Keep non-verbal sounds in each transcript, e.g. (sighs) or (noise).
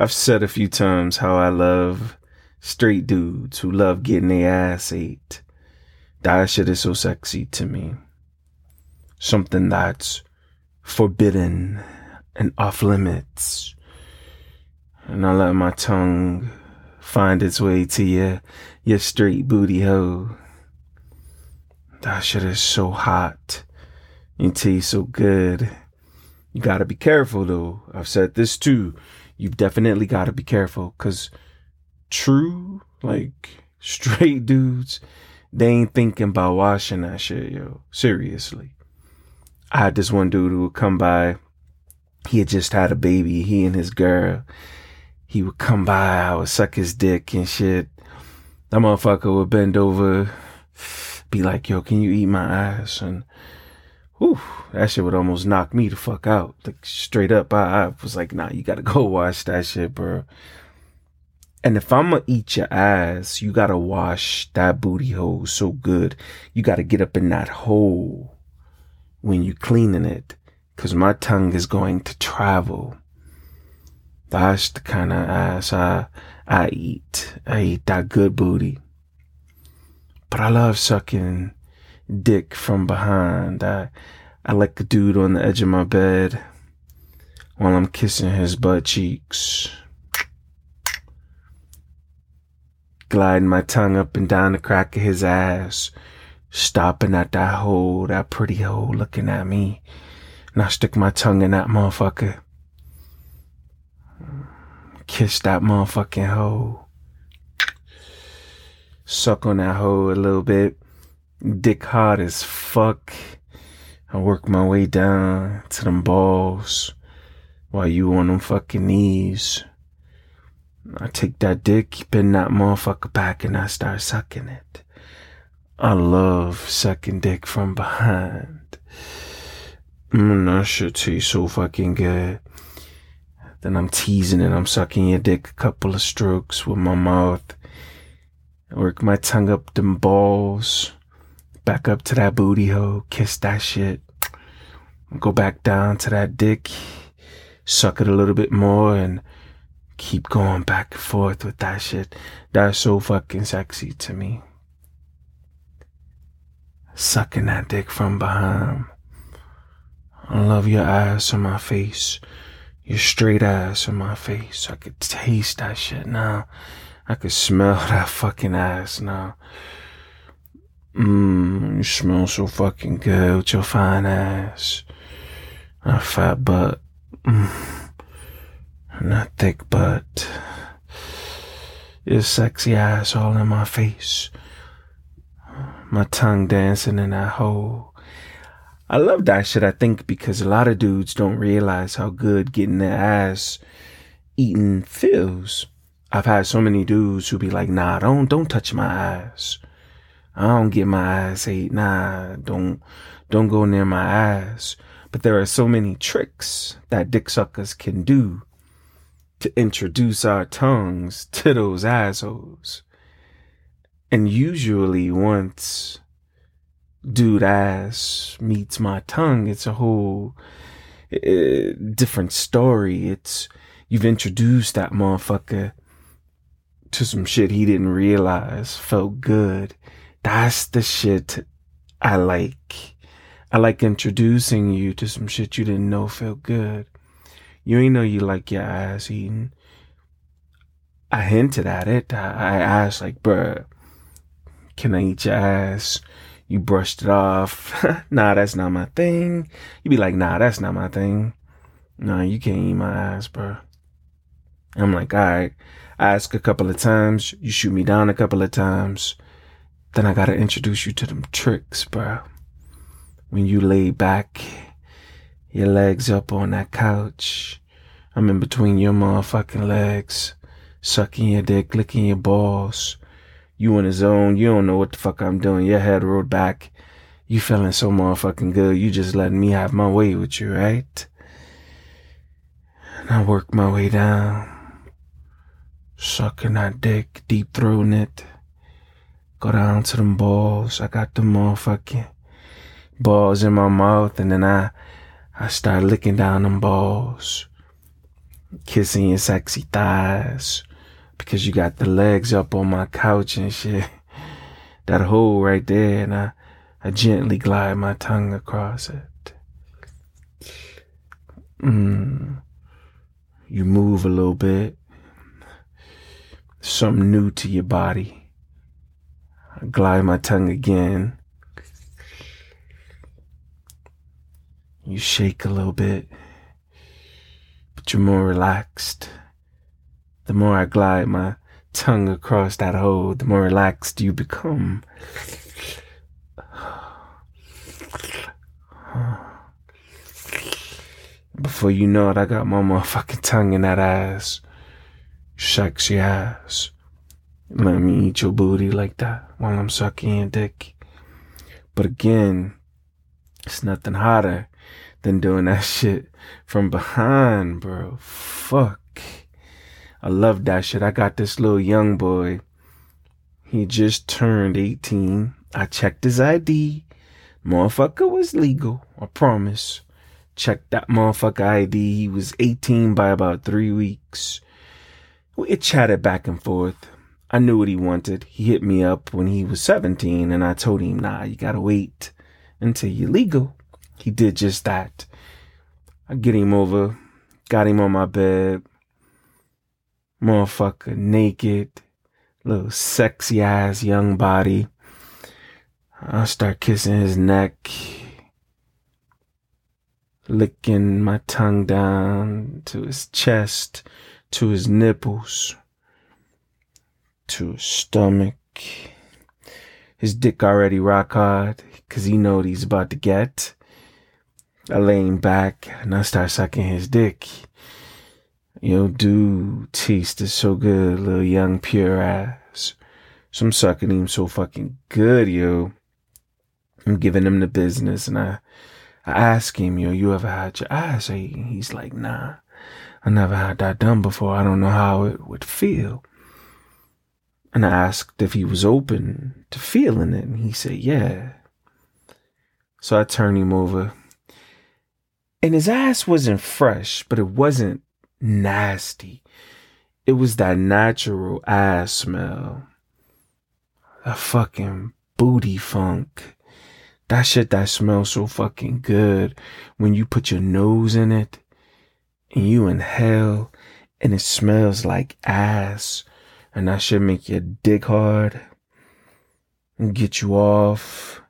I've said a few times how I love straight dudes who love getting their ass ate. That shit is so sexy to me. Something that's forbidden and off limits. And I let my tongue find its way to your, your straight booty hole. That shit is so hot. It tastes so good. You gotta be careful though. I've said this too you definitely got to be careful because true, like (laughs) straight dudes, they ain't thinking about washing that shit, yo. Seriously. I had this one dude who would come by. He had just had a baby, he and his girl. He would come by, I would suck his dick and shit. That motherfucker would bend over, be like, yo, can you eat my ass? And whew, that shit would almost knock me the fuck out. Like straight up, I, I was like, nah, you gotta (laughs) go wash that shit, bro. And if I'm gonna eat your ass, you gotta wash that booty hole so good. You gotta get up in that hole when you cleaning it. Cause my tongue is going to travel. That's the kind of ass I, I eat. I eat that good booty. But I love sucking dick from behind. I, I like the dude on the edge of my bed while I'm kissing his butt cheeks. Gliding my tongue up and down the crack of his ass, stopping at that hole, that pretty hole looking at me. And I stick my tongue in that motherfucker. Kiss that motherfucking hole. Suck on that hole a little bit dick hard as fuck. I work my way down to them balls while you on them fucking knees. I take that dick, bend that motherfucker back, and I start sucking it. I love sucking dick from behind. Mmm, that shit tastes so fucking good. Then I'm teasing and I'm sucking your dick a couple of strokes with my mouth. I work my tongue up them balls back up to that booty hole, kiss that shit, go back down to that dick, suck it a little bit more, and keep going back and forth with that shit. That's so fucking sexy to me. Sucking that dick from behind. I love your ass on my face. Your straight ass on my face. I could taste that shit now. I could smell (laughs) that fucking ass now. Mmm, you smell so fucking good with your fine ass. A fat butt. Mmm. Not thick butt. Your sexy ass all in my face. My tongue dancing in that hole. I love that shit, I think, because a lot of dudes don't realize how good getting their ass eaten feels. I've had so many dudes who be like, nah, don't, don't touch my ass. I don't get my ass ate. Nah, don't, don't go near my ass. But there are so many tricks that dick suckers can do to introduce our tongues to those assholes. And usually once dude ass meets my tongue, it's a whole uh, different story. It's, you've introduced that motherfucker to some shit he didn't realize felt good that's the shit I like. I like introducing you to some shit you didn't know felt good. You ain't know you like your ass eating. I hinted at it. I, asked like, bruh, can I eat your ass? You brushed it off. (laughs) nah, that's not my thing. You be like, nah, that's not my thing. Nah, you can't eat my ass, bruh. I'm like, all right. I ask a couple of times. You shoot me down a couple of times. Then I gotta introduce you to them tricks, bro. When you lay back, your legs up on that couch, I'm in between your motherfucking legs, sucking your dick, licking your balls. You in the zone, you don't know what the fuck I'm doing. Your head rolled back. You feeling so motherfucking good. You just letting me have my way with you, right? And I work my way down, sucking that dick, deep throating it. Go down to them balls. I got the motherfucking balls in my mouth and then I I start licking down them balls. kissing your sexy thighs because you got the legs up on my couch and shit. (laughs) That hole right there, and I, I gently glide my tongue across it. Mm. You move a little bit. Something new to your body. I glide my tongue again. You shake a little bit, but you're more relaxed. The more I glide my tongue across that hole, the more relaxed you become. Before you know it, I got my motherfucking tongue in that ass. Shucks your ass. Let me eat your booty like that while I'm sucking your dick. But again, it's nothing hotter than doing that (laughs) shit from behind, bro. Fuck. I love that shit. I got this little young boy. He just turned 18. I checked his ID. Motherfucker was legal. I promise. Checked that motherfucker ID. He was 18 by about three weeks. We chatted back and forth. I knew what he wanted. He hit me up when he was 17 and I told him, nah, you gotta wait until you're legal. He did just that. I get him over, got him on my bed, motherfucker naked, little sexy ass young body. I start kissing his neck, licking my tongue down to his chest, to his nipples, to his stomach. His dick already rock hard, cause he know what he's about to get. I him back and I start sucking his dick. Yo, dude, taste is so good, little young pure ass. So I'm sucking him so fucking good, yo. I'm giving him the business and I, I ask him, yo, you ever had your ass? He's like, nah, I never had that done before. I don't know how it would feel. And I asked if he was open to feeling it, and he said, yeah. So I turned him over. And his ass wasn't fresh, but it wasn't nasty. It was that natural ass smell. That fucking booty funk. That shit that smells so fucking good when you put your nose in it and you inhale and it smells like ass and that shit make your dick hard and get you off,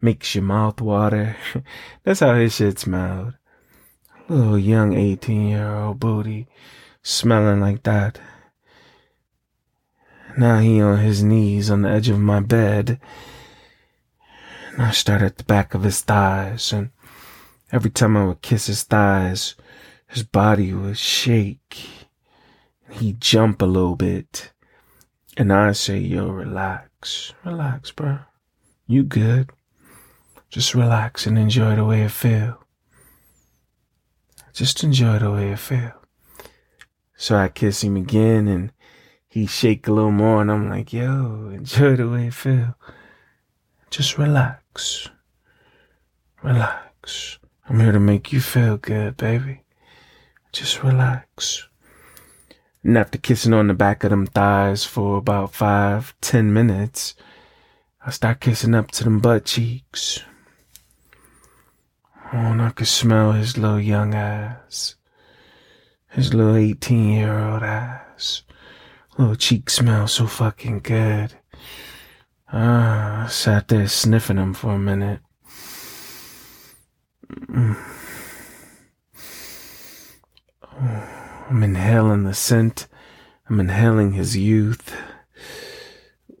makes your mouth water. (laughs) That's how his shit smelled. Little young 18 year old booty smelling like that. Now he on his knees on the edge of my bed. And I start at the back of his thighs and every time I would kiss his thighs, his body would shake. And he'd jump a little bit. And I say, yo, relax. Relax, bro. You good. Just relax and enjoy the way it feel. Just enjoy the way it feel. So I kiss him again and he shake a little more and I'm like, yo, enjoy the way it feel. Just relax. Relax. I'm here to make you feel good, baby. Just relax. And after kissing on the back of them thighs for about five, ten minutes, I start kissing up to them butt cheeks. Oh, and I could smell his little young ass. His little 18 year old ass. Little cheek smell so fucking good. Ah, I sat there sniffing him for a minute. Mm. Oh, I'm inhaling the scent. I'm inhaling his youth.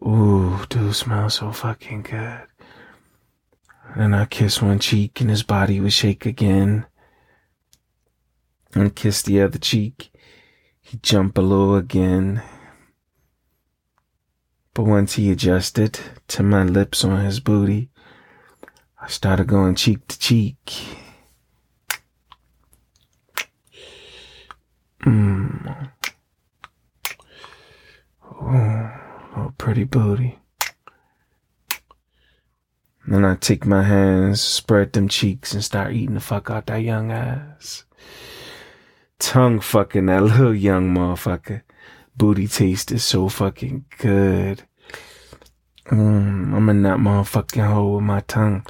Ooh, dude smells so fucking good. And I kiss one cheek and his body would shake again. And kiss the other cheek. He'd jump a little again. But once he adjusted to my lips on his booty, I started going cheek to cheek. Mmm. Oh, pretty booty. Then I take my hands, spread them cheeks, and start eating the fuck out that young ass. tongue fucking that little young motherfucker. Booty taste is so fucking good. Mm, I'm in that motherfucking hole with my tongue.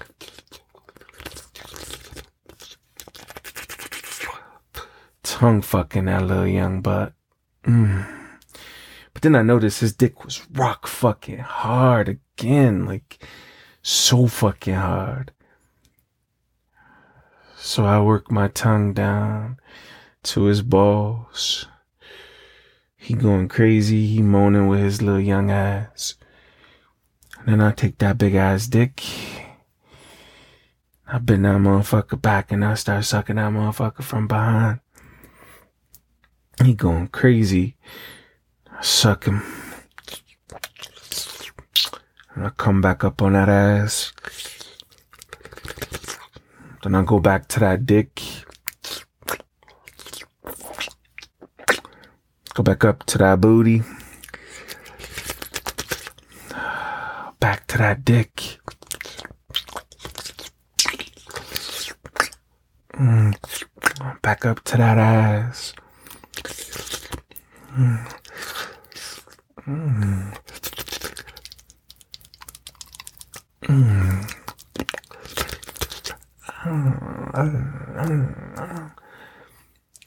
Tongue fucking that little young butt. Mm. But then I noticed his dick was rock fucking hard again. Like, so fucking hard. So I work my tongue down to his balls. He going crazy. He moaning with his little young ass. And then I take that big ass dick. I bend that motherfucker back and I start sucking that motherfucker from behind. He going crazy. I suck him. And I come back up on that ass. Then I go back to that dick. Go back up to that booty. Back to that dick. Mm. Back up to that ass. The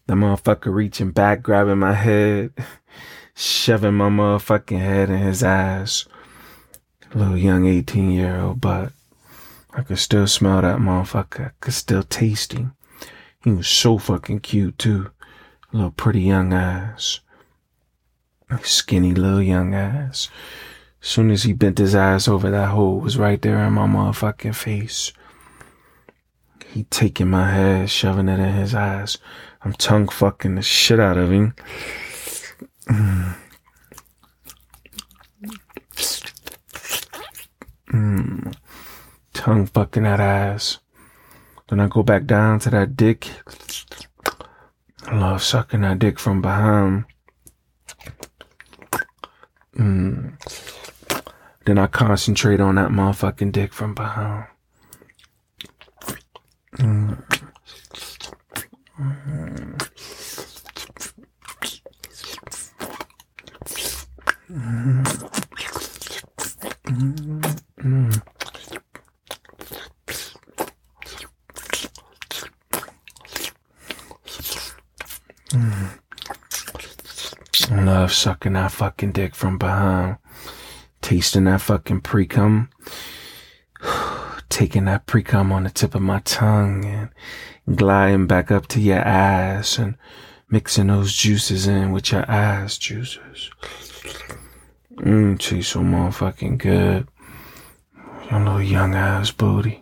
motherfucker reaching back, grabbing my head, shoving my motherfucking head in his ass. Little young 18 year old, but I could still smell that motherfucker. I could still taste him. He was so fucking cute too. Little pretty young ass. Skinny little young ass. Soon as he bent his ass over that hole was right there in my motherfucking face. He taking my head, shoving it in his eyes. I'm tongue fucking the shit out of him. Mm. Mm. Tongue fucking that ass. Then I go back down to that dick. I love sucking that dick from behind. Mm. Then I concentrate on that motherfucking dick from behind. Mm. I love sucking that fucking dick from behind, tasting that fucking pre cum, (sighs) taking that pre cum on the tip of my tongue and gliding back up to your ass and mixing those juices in with your ass juices. Mmm, tastes so motherfucking good. Your little young ass booty.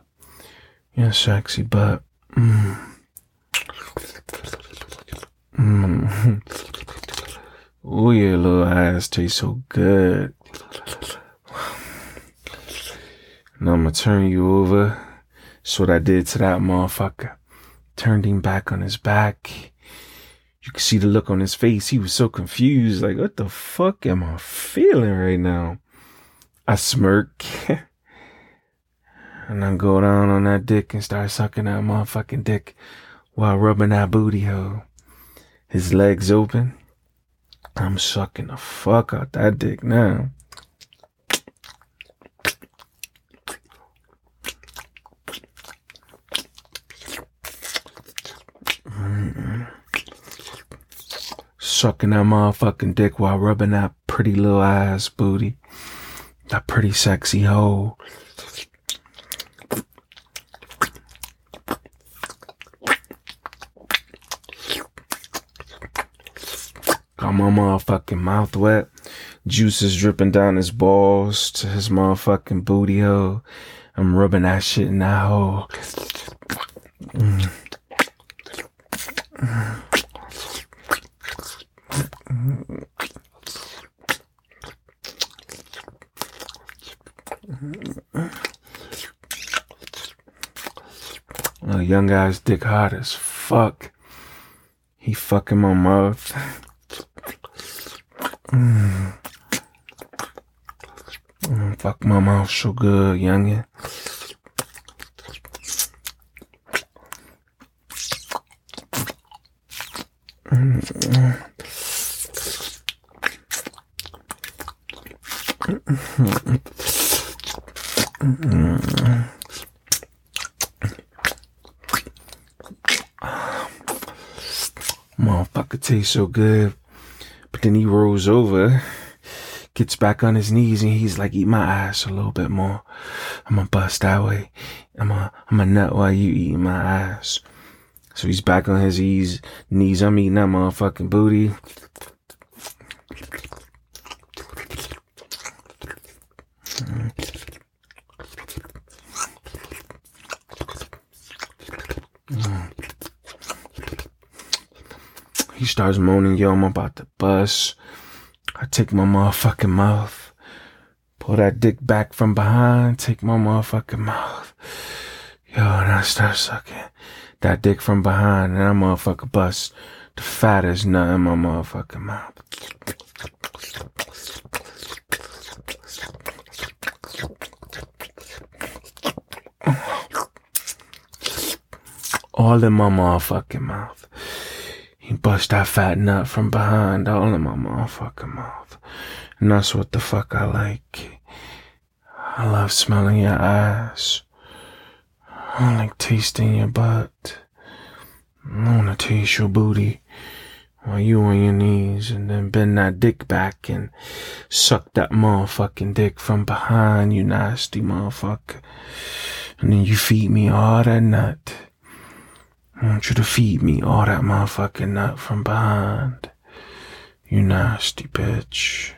Your sexy butt. Mmm. Mmm. (laughs) Ooh, your little ass tastes so good. Now I'm gonna turn you over. That's what I did to that motherfucker. Turned him back on his back. You can see the look on his face. He was so confused. Like, what the fuck am I feeling right now? I smirk. (laughs) and I go down on that dick and start sucking that motherfucking dick while rubbing that booty hole. His legs open. I'm sucking the fuck out that dick now. Sucking that motherfucking dick while rubbing that pretty little ass booty. That pretty sexy hole. Got my motherfucking mouth wet. Juices dripping down his balls to his motherfucking booty hole. I'm rubbing that shit in that hole. Young guy's dick hot as fuck. He fucking my mouth. Mm. Mm, fuck my mouth so good, youngin. Mm. Motherfucker tastes so good. But then he rolls over, gets back on his knees, and he's like, eat my ass a little bit more. I'm gonna bust that way. I'm a, I'm a nut while you eat my ass. So he's back on his knees. I'm eating that motherfucking booty. He starts moaning, yo, I'm about to bust. I take my motherfucking mouth, pull that dick back from behind, take my motherfucking mouth. Yo, and I start sucking that dick from behind, and that motherfucker bust the fattest nut in my motherfucking mouth. All in my motherfucking mouth. He bust that fat nut from behind, all in my motherfucking mouth. And that's what the fuck I like. I love smelling your ass. I like tasting your butt. I wanna taste your booty while you on your knees and then bend that dick back and suck that motherfucking dick from behind, you nasty motherfucker. And then you feed me all that nut. I want you to feed me all that motherfucking nut from behind. You nasty bitch.